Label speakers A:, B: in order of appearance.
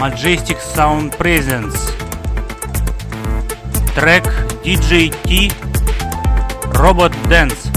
A: Majestic Sound Presence. Трек DJ T Robot Dance.